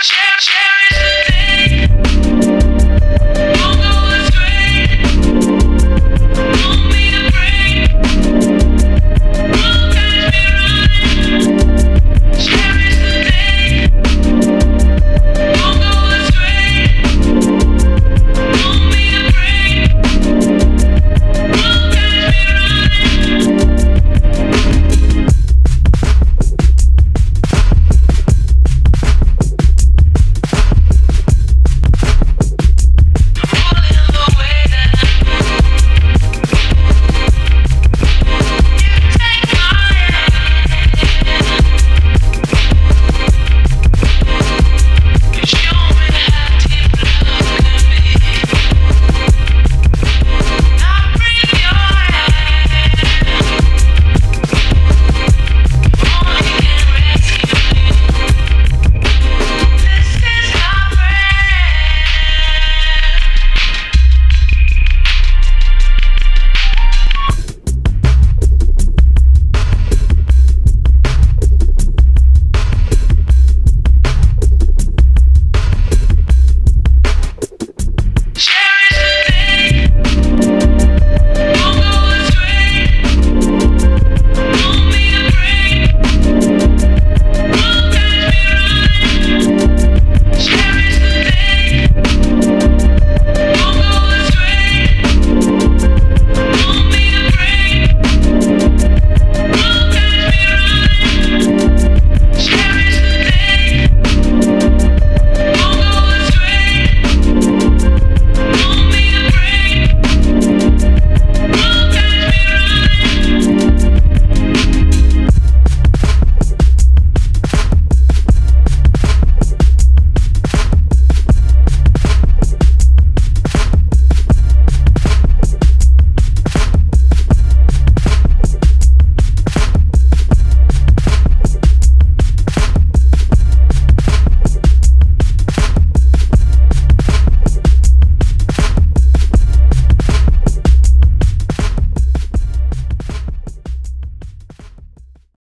challenge.